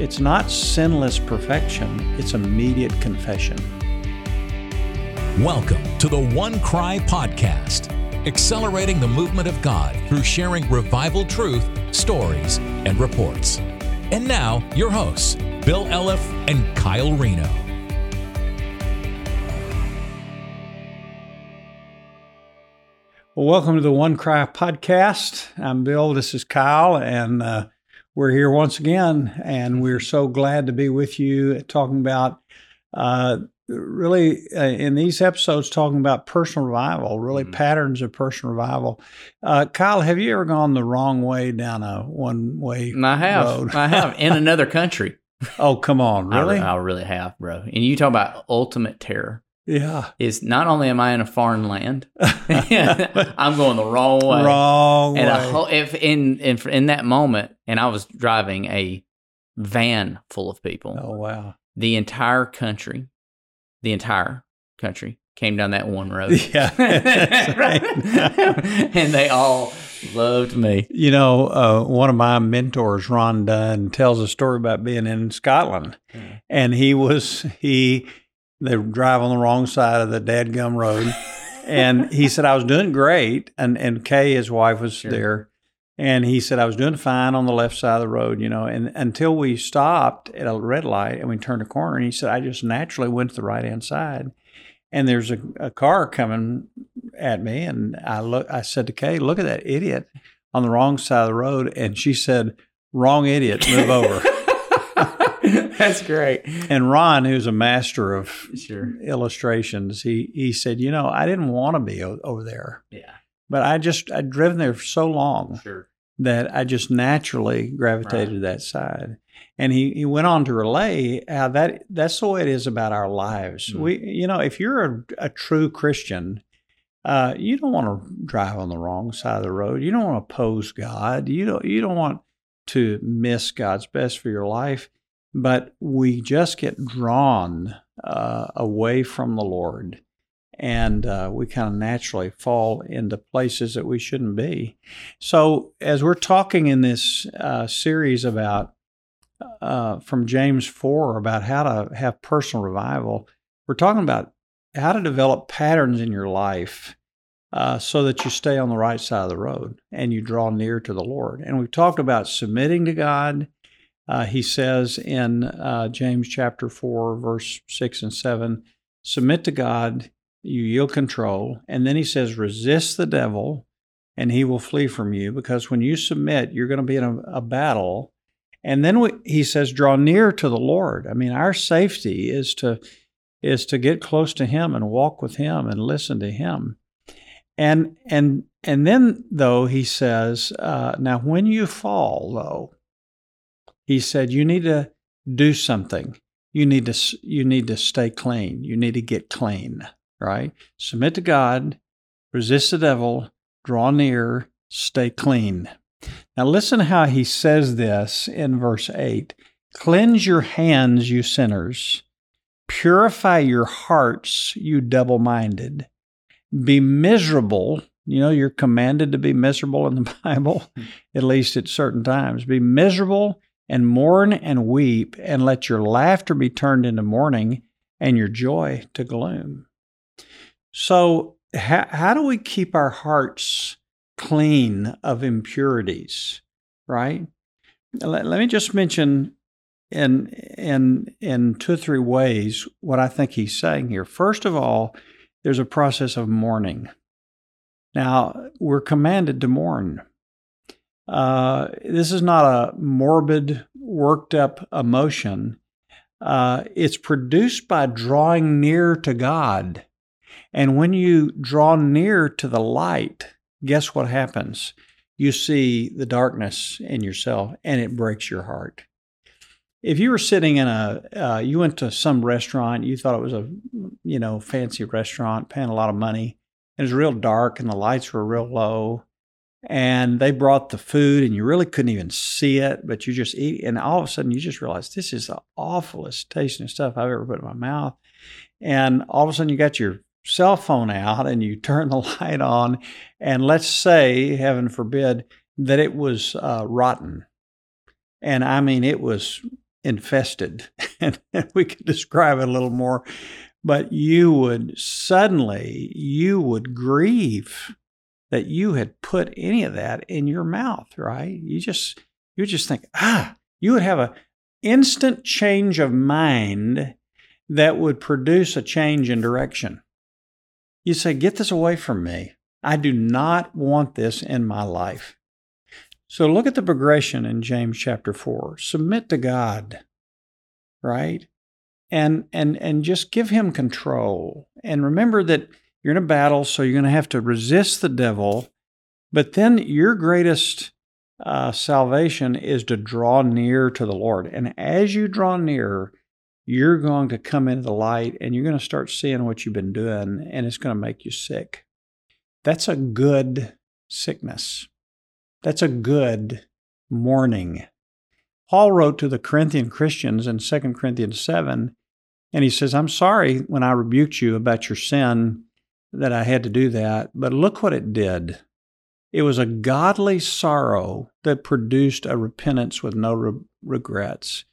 it's not sinless perfection, it's immediate confession. Welcome to the One Cry Podcast, accelerating the movement of God through sharing revival truth, stories, and reports. And now, your hosts, Bill Elliff and Kyle Reno. Well, welcome to the One Cry Podcast. I'm Bill, this is Kyle, and uh, we're here once again, and we're so glad to be with you talking about uh, really uh, in these episodes talking about personal revival, really mm-hmm. patterns of personal revival. Uh, Kyle, have you ever gone the wrong way down a one way? I have. Road? I have in another country. oh, come on, really? I, I really have, bro. And you talk about ultimate terror. Yeah. Is not only am I in a foreign land, I'm going the wrong way. Wrong and way. Whole, if in, in in that moment, and I was driving a van full of people. Oh wow. The entire country, the entire country came down that one road. Yeah. and they all loved me. You know, uh, one of my mentors, Ron Dunn, tells a story about being in Scotland, mm. and he was he they drive on the wrong side of the dadgum road. and he said, I was doing great. And, and Kay, his wife, was sure. there. And he said, I was doing fine on the left side of the road, you know, and until we stopped at a red light and we turned a corner. And he said, I just naturally went to the right hand side. And there's a, a car coming at me. And I look, I said to Kay, look at that idiot on the wrong side of the road. And she said, wrong idiot, move over. That's great. And Ron, who's a master of sure. illustrations, he he said, you know, I didn't want to be o- over there. Yeah. But I just I'd driven there for so long sure. that I just naturally gravitated right. to that side. And he, he went on to relay how that that's the way it is about our lives. Mm-hmm. We you know, if you're a, a true Christian, uh, you don't want to drive on the wrong side of the road. You don't want to oppose God. You don't you don't want to miss God's best for your life but we just get drawn uh, away from the Lord and uh, we kind of naturally fall into places that we shouldn't be. So, as we're talking in this uh, series about uh, from James 4 about how to have personal revival, we're talking about how to develop patterns in your life uh, so that you stay on the right side of the road and you draw near to the Lord. And we've talked about submitting to God uh, he says in uh, James chapter 4, verse 6 and 7 submit to God, you yield control. And then he says, resist the devil, and he will flee from you. Because when you submit, you're going to be in a, a battle. And then we, he says, draw near to the Lord. I mean, our safety is to is to get close to him and walk with him and listen to him. And and and then though he says, uh, now when you fall though, he said, You need to do something. You need to, you need to stay clean. You need to get clean, right? Submit to God, resist the devil, draw near, stay clean. Now, listen how he says this in verse 8 Cleanse your hands, you sinners. Purify your hearts, you double minded. Be miserable. You know, you're commanded to be miserable in the Bible, hmm. at least at certain times. Be miserable and mourn and weep, and let your laughter be turned into mourning and your joy to gloom. So, how, how do we keep our hearts clean of impurities, right? Let, let me just mention in, in, in two or three ways what I think he's saying here. First of all, there's a process of mourning. Now, we're commanded to mourn. Uh, this is not a morbid, worked up emotion. Uh, it's produced by drawing near to God. And when you draw near to the light, guess what happens? You see the darkness in yourself and it breaks your heart. If you were sitting in a, uh, you went to some restaurant, you thought it was a, you know, fancy restaurant, paying a lot of money, and it was real dark and the lights were real low and they brought the food and you really couldn't even see it but you just eat and all of a sudden you just realize this is the awfulest tasting stuff i've ever put in my mouth and all of a sudden you got your cell phone out and you turn the light on and let's say heaven forbid that it was uh, rotten and i mean it was infested, and we could describe it a little more. But you would suddenly you would grieve that you had put any of that in your mouth, right? You just you would just think, ah, you would have a instant change of mind that would produce a change in direction. You say, get this away from me. I do not want this in my life. So look at the progression in James chapter 4. Submit to God, right? And and and just give him control. And remember that you're in a battle, so you're going to have to resist the devil. But then your greatest uh, salvation is to draw near to the Lord. And as you draw near, you're going to come into the light and you're going to start seeing what you've been doing, and it's going to make you sick. That's a good sickness. That's a good mourning. Paul wrote to the Corinthian Christians in 2 Corinthians 7, and he says, I'm sorry when I rebuked you about your sin that I had to do that, but look what it did. It was a godly sorrow that produced a repentance with no re- regrets.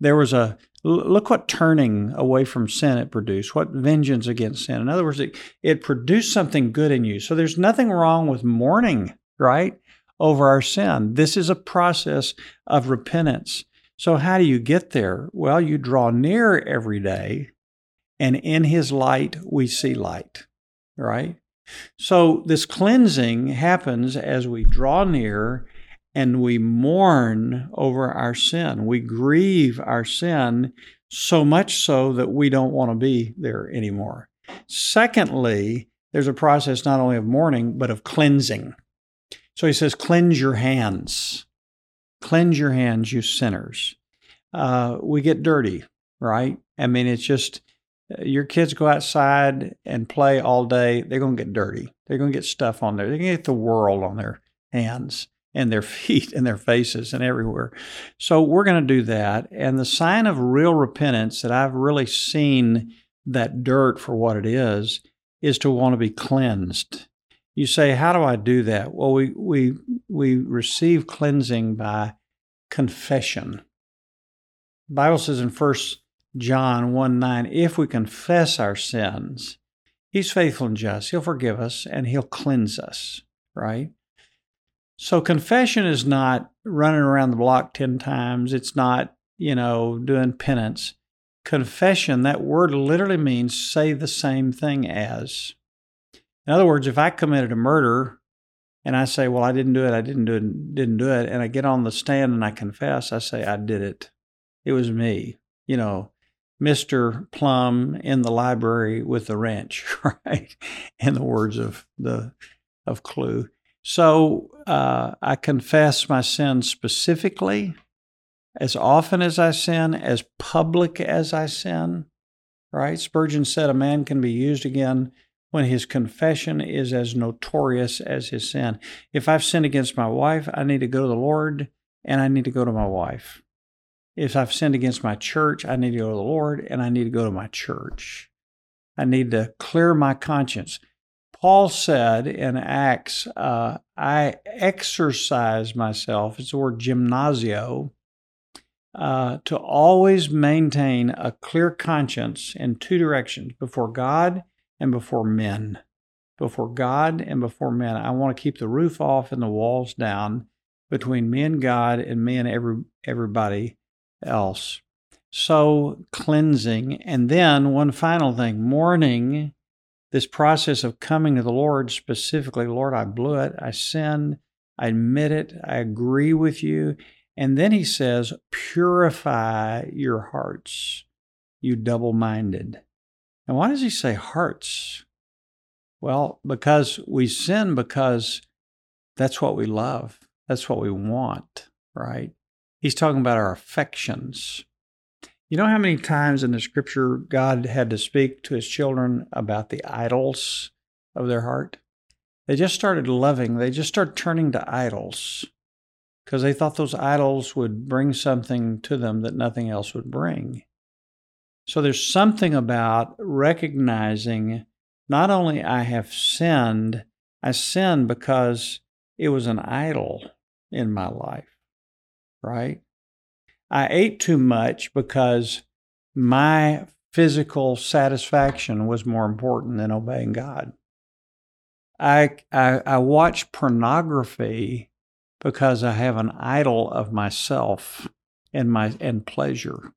There was a look what turning away from sin it produced, what vengeance against sin. In other words, it, it produced something good in you. So there's nothing wrong with mourning, right, over our sin. This is a process of repentance. So, how do you get there? Well, you draw near every day, and in His light, we see light, right? So, this cleansing happens as we draw near and we mourn over our sin. We grieve our sin so much so that we don't want to be there anymore. Secondly, there's a process not only of mourning, but of cleansing. So he says, Cleanse your hands. Cleanse your hands, you sinners. Uh, we get dirty, right? I mean, it's just your kids go outside and play all day, they're going to get dirty. They're going to get stuff on there. They're going to get the world on their hands and their feet and their faces and everywhere. So we're going to do that. And the sign of real repentance that I've really seen that dirt for what it is is to want to be cleansed. You say, how do I do that? Well, we we we receive cleansing by confession. The Bible says in 1 John 1 9, if we confess our sins, he's faithful and just. He'll forgive us and he'll cleanse us, right? So confession is not running around the block 10 times. It's not, you know, doing penance. Confession, that word literally means say the same thing as. In other words, if I committed a murder and I say, well, I didn't do it, I didn't do it, didn't do it, and I get on the stand and I confess, I say, I did it. It was me. You know, Mr. Plum in the library with the wrench, right? In the words of the of Clue. So uh, I confess my sin specifically, as often as I sin, as public as I sin. Right? Spurgeon said a man can be used again when his confession is as notorious as his sin. If I've sinned against my wife, I need to go to the Lord and I need to go to my wife. If I've sinned against my church, I need to go to the Lord and I need to go to my church. I need to clear my conscience. Paul said in Acts, uh, I exercise myself, it's the word gymnasio, uh, to always maintain a clear conscience in two directions before God and before men. Before God and before men. I want to keep the roof off and the walls down between me and God and me and every, everybody else. So, cleansing. And then, one final thing mourning this process of coming to the Lord specifically, Lord, I blew it, I sinned, I admit it, I agree with you. And then he says, purify your hearts, you double minded. And why does he say hearts? Well, because we sin because that's what we love, that's what we want, right? He's talking about our affections. You know how many times in the scripture God had to speak to his children about the idols of their heart? They just started loving, they just started turning to idols because they thought those idols would bring something to them that nothing else would bring. So there's something about recognizing not only I have sinned, I sinned because it was an idol in my life, right? I ate too much because my physical satisfaction was more important than obeying God. I, I, I watch pornography because I have an idol of myself and my and pleasure.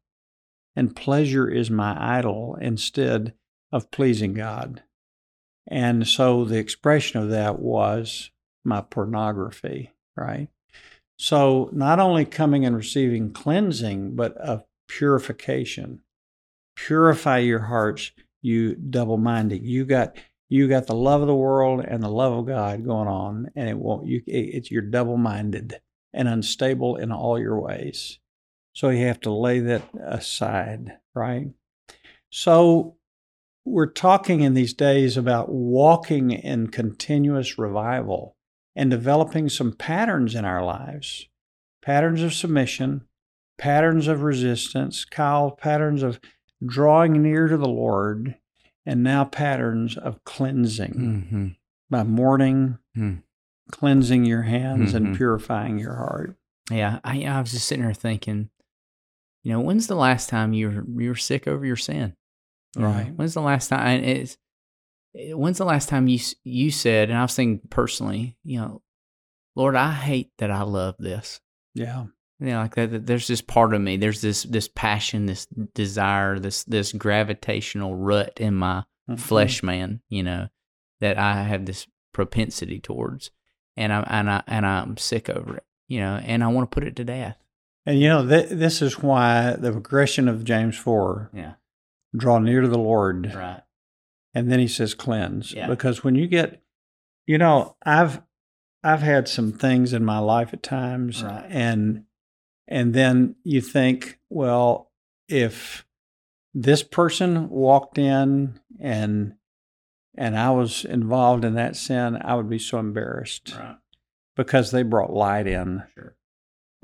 And pleasure is my idol instead of pleasing God. And so the expression of that was my pornography, right? So not only coming and receiving cleansing, but of purification. Purify your hearts, you double minded. You got you got the love of the world and the love of God going on, and it won't. You, it's you're double minded and unstable in all your ways. So you have to lay that aside, right? So we're talking in these days about walking in continuous revival and developing some patterns in our lives patterns of submission, patterns of resistance, Kyle, patterns of drawing near to the Lord and now patterns of cleansing Mm-hmm. by mourning, Mm. cleansing your hands, Mhm. and purifying your heart. Yeah, I, I was just sitting there thinking, you know, when's the last time you were you were sick over your sin? You know, Right. When's the last time? And it's it- when's the last time you you said, and I was thinking personally, you know, Lord, I hate that I love this. Yeah. You know, like that, that there's this part of me. There's this this passion, this desire, this this gravitational rut in my Mhm. flesh man. You know, that I have this propensity towards, and I'm and I and I'm sick over it. You know, and I want to put it to death. And you know, th- this is why the progression of James 4 Yeah. draw near to the Lord. Right. And then he says cleanse. Yeah. Because when you get, you know, I've, I've had some things in my life at times Right. and, and then you think, well, if this person walked in and, and I was involved in that sin, I would be so embarrassed Right. because they brought light in. Sure.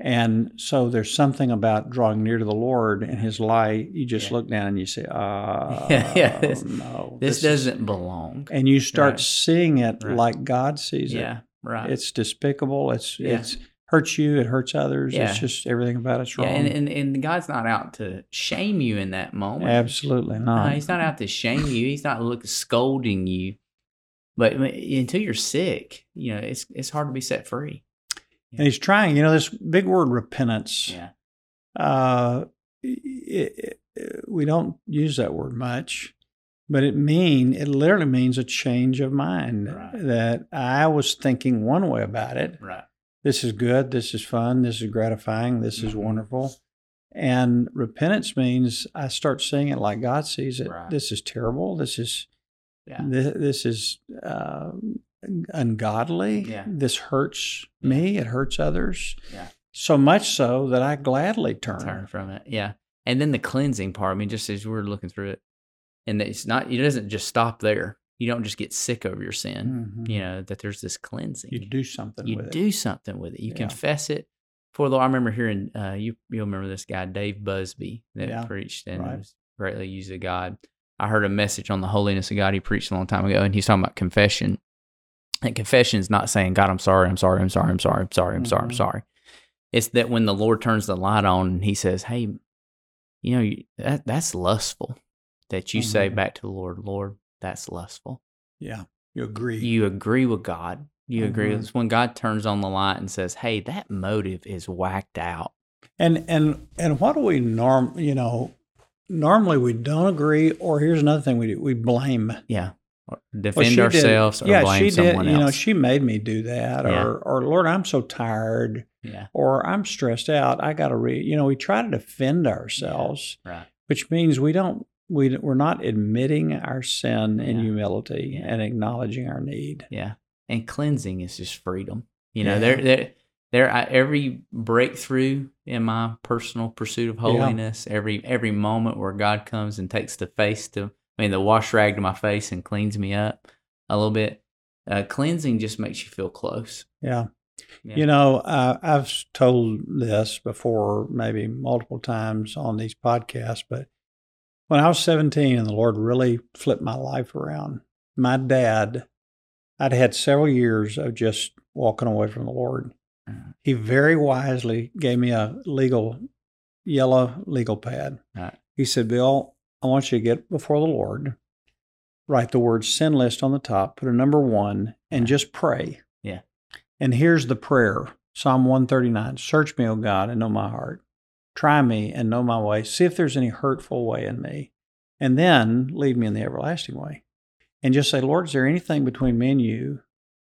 And so there's something about drawing near to the Lord and His light. You just Yeah. look down and you say, "Ah, Yeah, yeah, this- no, This, is-" doesn't belong. And you start Right. seeing it Right. like God sees it. Yeah. Right. It's despicable. It's Yeah. it's hurts you. It hurts others. Yeah. It's just everything about it's yeah, wrong. and, and and God's not out to shame you in that moment. Absolutely No, not. he's not out to shame you. He's not look scolding you. But until you're sick, you know, it's it's hard to be set free. And He's trying. You know, this big word repentance. Yeah. uh, it, it, we don't use that word much, but it mean it literally means a change of mind. Right. That I was thinking one way about it. Right. This is good. This is fun. This is gratifying. This is Mhm. wonderful. And repentance means I start seeing it like God sees it. Right. This is terrible. This is Yeah. this, this is uh, ungodly. Yeah. This hurts me. It hurts others. Yeah. So much so that I gladly turn. Turn from it. Yeah. And then the cleansing part, I mean, just as we're looking through it, and it's not, it doesn't just stop there. You don't just get sick over your sin, Mhm. you know, that there's this cleansing. You do something you with do it. something with it. You Yeah. confess it for the Lord. I remember hearing uh, you. You'll remember this guy, Dave Busby, that Yeah, preached and right. was greatly used of God. I heard a message on the holiness of God. He preached a long time ago, and he's talking about confession. And confession is not saying, "God, I'm sorry, I'm sorry, I'm sorry, I'm sorry, I'm sorry, I'm sorry, I'm Mhm. sorry." It's that when the Lord turns the light on and He says, "Hey, you know you- that that's lustful," that you say Mhm. back to the Lord, "Lord, that's lustful." Yeah. You agree. you agree with God. You agree. Mhm. It's when God turns on the light and says, "Hey, that motive is whacked out." And and and what do we norm? You know, normally we don't agree. Or here's another thing we do: we blame. Yeah, or Well, defend did- ourselves or yeah, blame she someone did. else. You know, she made me do that, Yeah. or or Lord, I'm so tired, yeah, or I'm stressed out. I got to read. You know, we try to defend ourselves, right. which means we don't. We we're not admitting our sin in humility Yeah. and acknowledging our need. Yeah, and cleansing is just freedom. You know, Yeah. there, there, there. I, every breakthrough in my personal pursuit of holiness, every every moment where God comes and takes the face to, I mean, the wash rag to my face and cleans me up a little bit. Uh, cleansing just makes you feel close. Yeah. Yeah. You know, uh, I've told this before, maybe multiple times on these podcasts, but when I was 17 and the Lord really flipped my life around, my dad, I'd had several years of just walking away from the Lord. Mhm. He very wisely gave me a legal yellow legal pad. Right. He said, Bill, I want you to get before the Lord, write the word sin list on the top, put a number one, and just pray. Yeah. And here's the prayer Psalm 139 Search me, O God, and know my heart. Try me and know my way. See if there's any hurtful way in me. And then lead me in the everlasting way. And just say, Lord, is there anything between me and you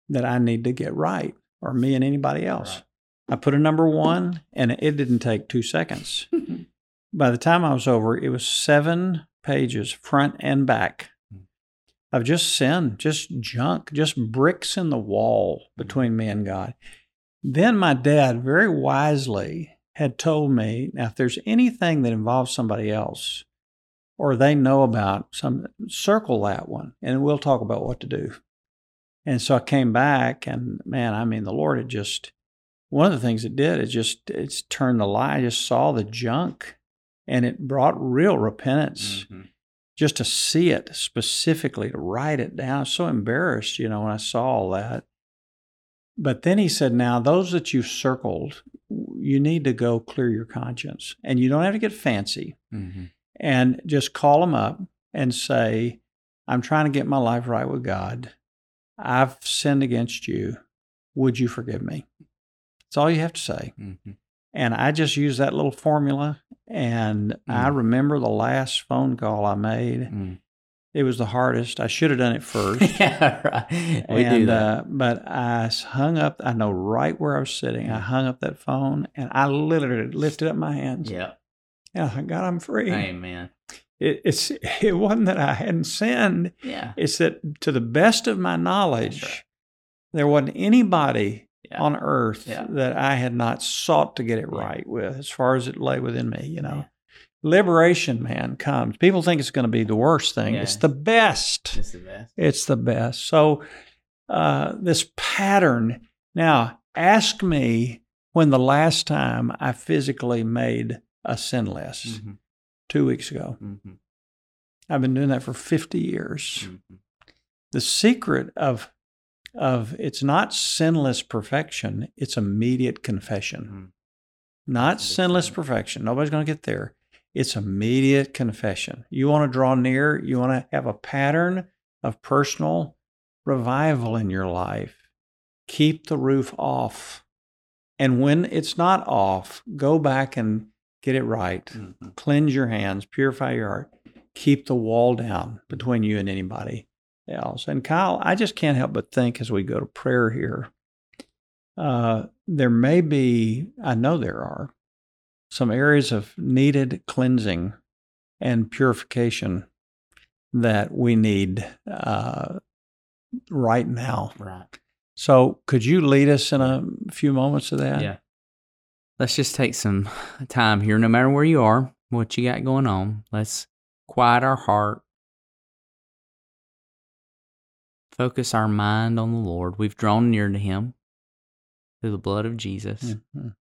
that I need to get right, or me and anybody else? Right. I put a number one, and it didn't take two seconds. By the time I was over, it was seven pages, front and back, hmm. of just sin, just junk, just bricks in the wall hmm. between me and God. Then my dad very wisely had told me now, if there's anything that involves somebody else or they know about some, circle that one and we'll talk about what to do. And so I came back, and man, I mean, the Lord had just, one of the things it did is just it's turned the light. I just saw the junk, and it brought real repentance. Mhm. Just to see it specifically, to write it down. I was so embarrassed, you know, when I saw all that. But then he said, "Now those that you've circled, you need to go clear your conscience, and you don't have to get fancy, Mhm. and just call them up and say." I'm trying to get my life right with God. I've sinned against you. Would you forgive me? That's all you have to say. Mhm. And I just used that little formula. And I Mm. remember the last phone call I made. Mm. It was the hardest. I should have done it first. yeah, right. We and do that. Uh, but I hung up. I know right where I was sitting. I hung up that phone and I literally lifted up my hands. yeah. And I thought, God, I'm free. Amen. It, it's it wasn't that I hadn't sinned. Yeah. It's that to the best of my knowledge, right. there wasn't anybody Yeah. on earth Yeah. that I had not sought to get it right with, as far as it lay within me. You know, liberation, man, comes. People think it's going to be the worst thing. It's the best. It's the best. It's the best. So, uh, this pattern. Now, ask me when the last time I physically made a sin list. Mhm. Two weeks ago. Mhm. I've been doing that for 50 years. Mhm. The secret of of it's not sinless perfection, it's immediate confession. Mhm. Not sinless perfection. Nobody's going to get there. It's immediate confession. You want to draw near, you want to have a pattern of personal revival in your life. Keep the roof off. And when it's not off, go back and get it right. Mhm. Cleanse your hands, purify your heart. Keep the wall down between you and anybody else. And Kyle, I just can't help but think as we go to prayer here, uh, there may be, I know there are, some areas of needed cleansing and purification that we need uh, right now. Right. So, could you lead us in a few moments of that? Yeah. Let's just take some time here, no matter where you are, what you got going on. Let's quiet our heart, focus our mind on the Lord. We've drawn near to Him through the blood of Jesus Mhm.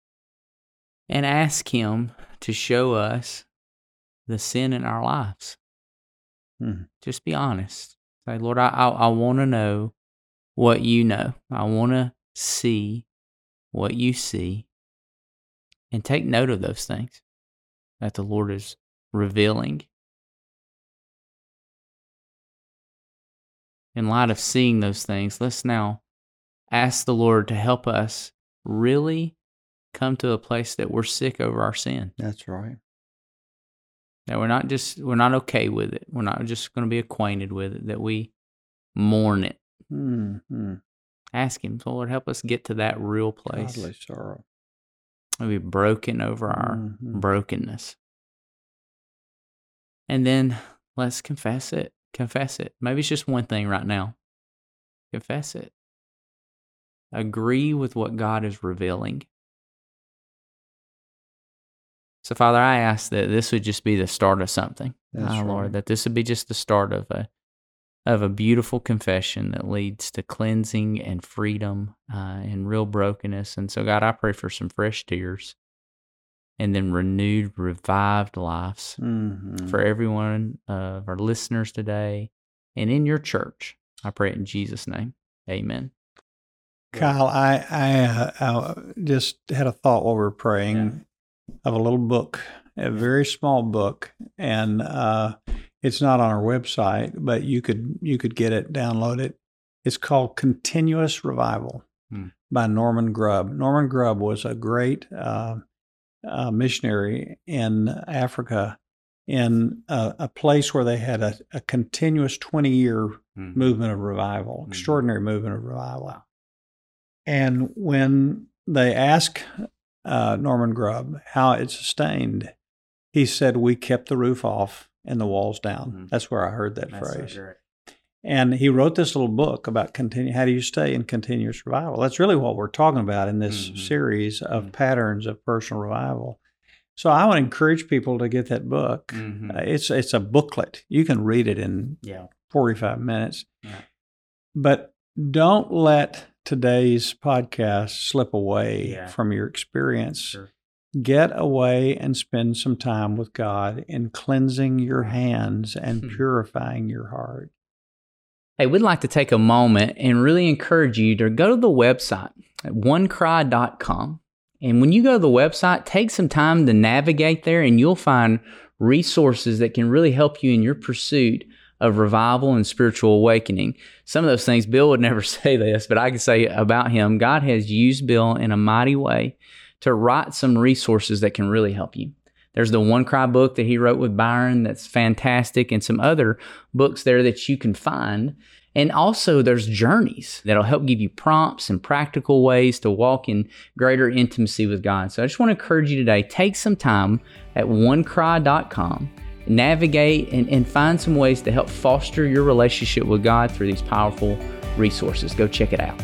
and ask Him to show us the sin in our lives. Mhm. Just be honest. Say, Lord, I, I, I want to know what you know. I want to see what you see and take note of those things that the Lord is revealing. In light of seeing those things, let's now ask the Lord to help us really come to a place that we're sick over our sin. That's right. That we're not just we're not okay with it. We're not just going to be acquainted with it. That we mourn it. Mhm. Ask Him, Lord, help us get to that real place. Godly sorrow. We be broken over our Mhm. brokenness. And then let's confess it. Confess it. Maybe it's just one thing right now. Confess it. Agree with what God is revealing. So, Father, I ask that this would just be the start of something. That's Ah, right. Lord, that this would be just the start of a of a beautiful confession that leads to cleansing and freedom uh, and real brokenness. And so, God, I pray for some fresh tears and then renewed, revived lives Mhm. for everyone of our listeners today and in your church. I pray it in Jesus' name. Amen. Kyle, I I, uh, I just had a thought while we were praying of a little book a very small book, and uh, it's not on our website, but you could you could get it, download it. It's called Continuous Revival Hmm. by Norman Grubb. Norman Grubb was a great uh, uh, missionary in Africa, in a, a place where they had a, a continuous twenty year Mm. movement of revival, Mhm. extraordinary movement of revival. And when they asked uh, Norman Grubb how it sustained, he said, We kept the roof off and the walls down. Mhm. That's where I heard that That's phrase. great. And he wrote this little book about continue, how do you stay in continuous revival. That's really what we're talking about in this Mhm. series of Mhm. patterns of personal revival. So I want to encourage people to get that book. Mhm. Uh, it's it's a booklet. You can read it in yeah. 45 minutes. Yeah. But don't let today's podcast slip away Yeah. from your experience. Sure. Get away and spend some time with God in cleansing your hands and purifying your heart. Hey, we'd like to take a moment and really encourage you to go to the website at onecry.com. And when you go to the website, take some time to navigate there and you'll find resources that can really help you in your pursuit of revival and spiritual awakening. Some of those things, Bill would never say this, but I can say about him God has used Bill in a mighty way to write some resources that can really help you. There's the One Cry book that he wrote with Byron that's fantastic, and some other books there that you can find. And also, there's journeys that'll help give you prompts and practical ways to walk in greater intimacy with God. So I just want to encourage you today take some time at onecry.com, navigate and, and find some ways to help foster your relationship with God through these powerful resources. Go check it out.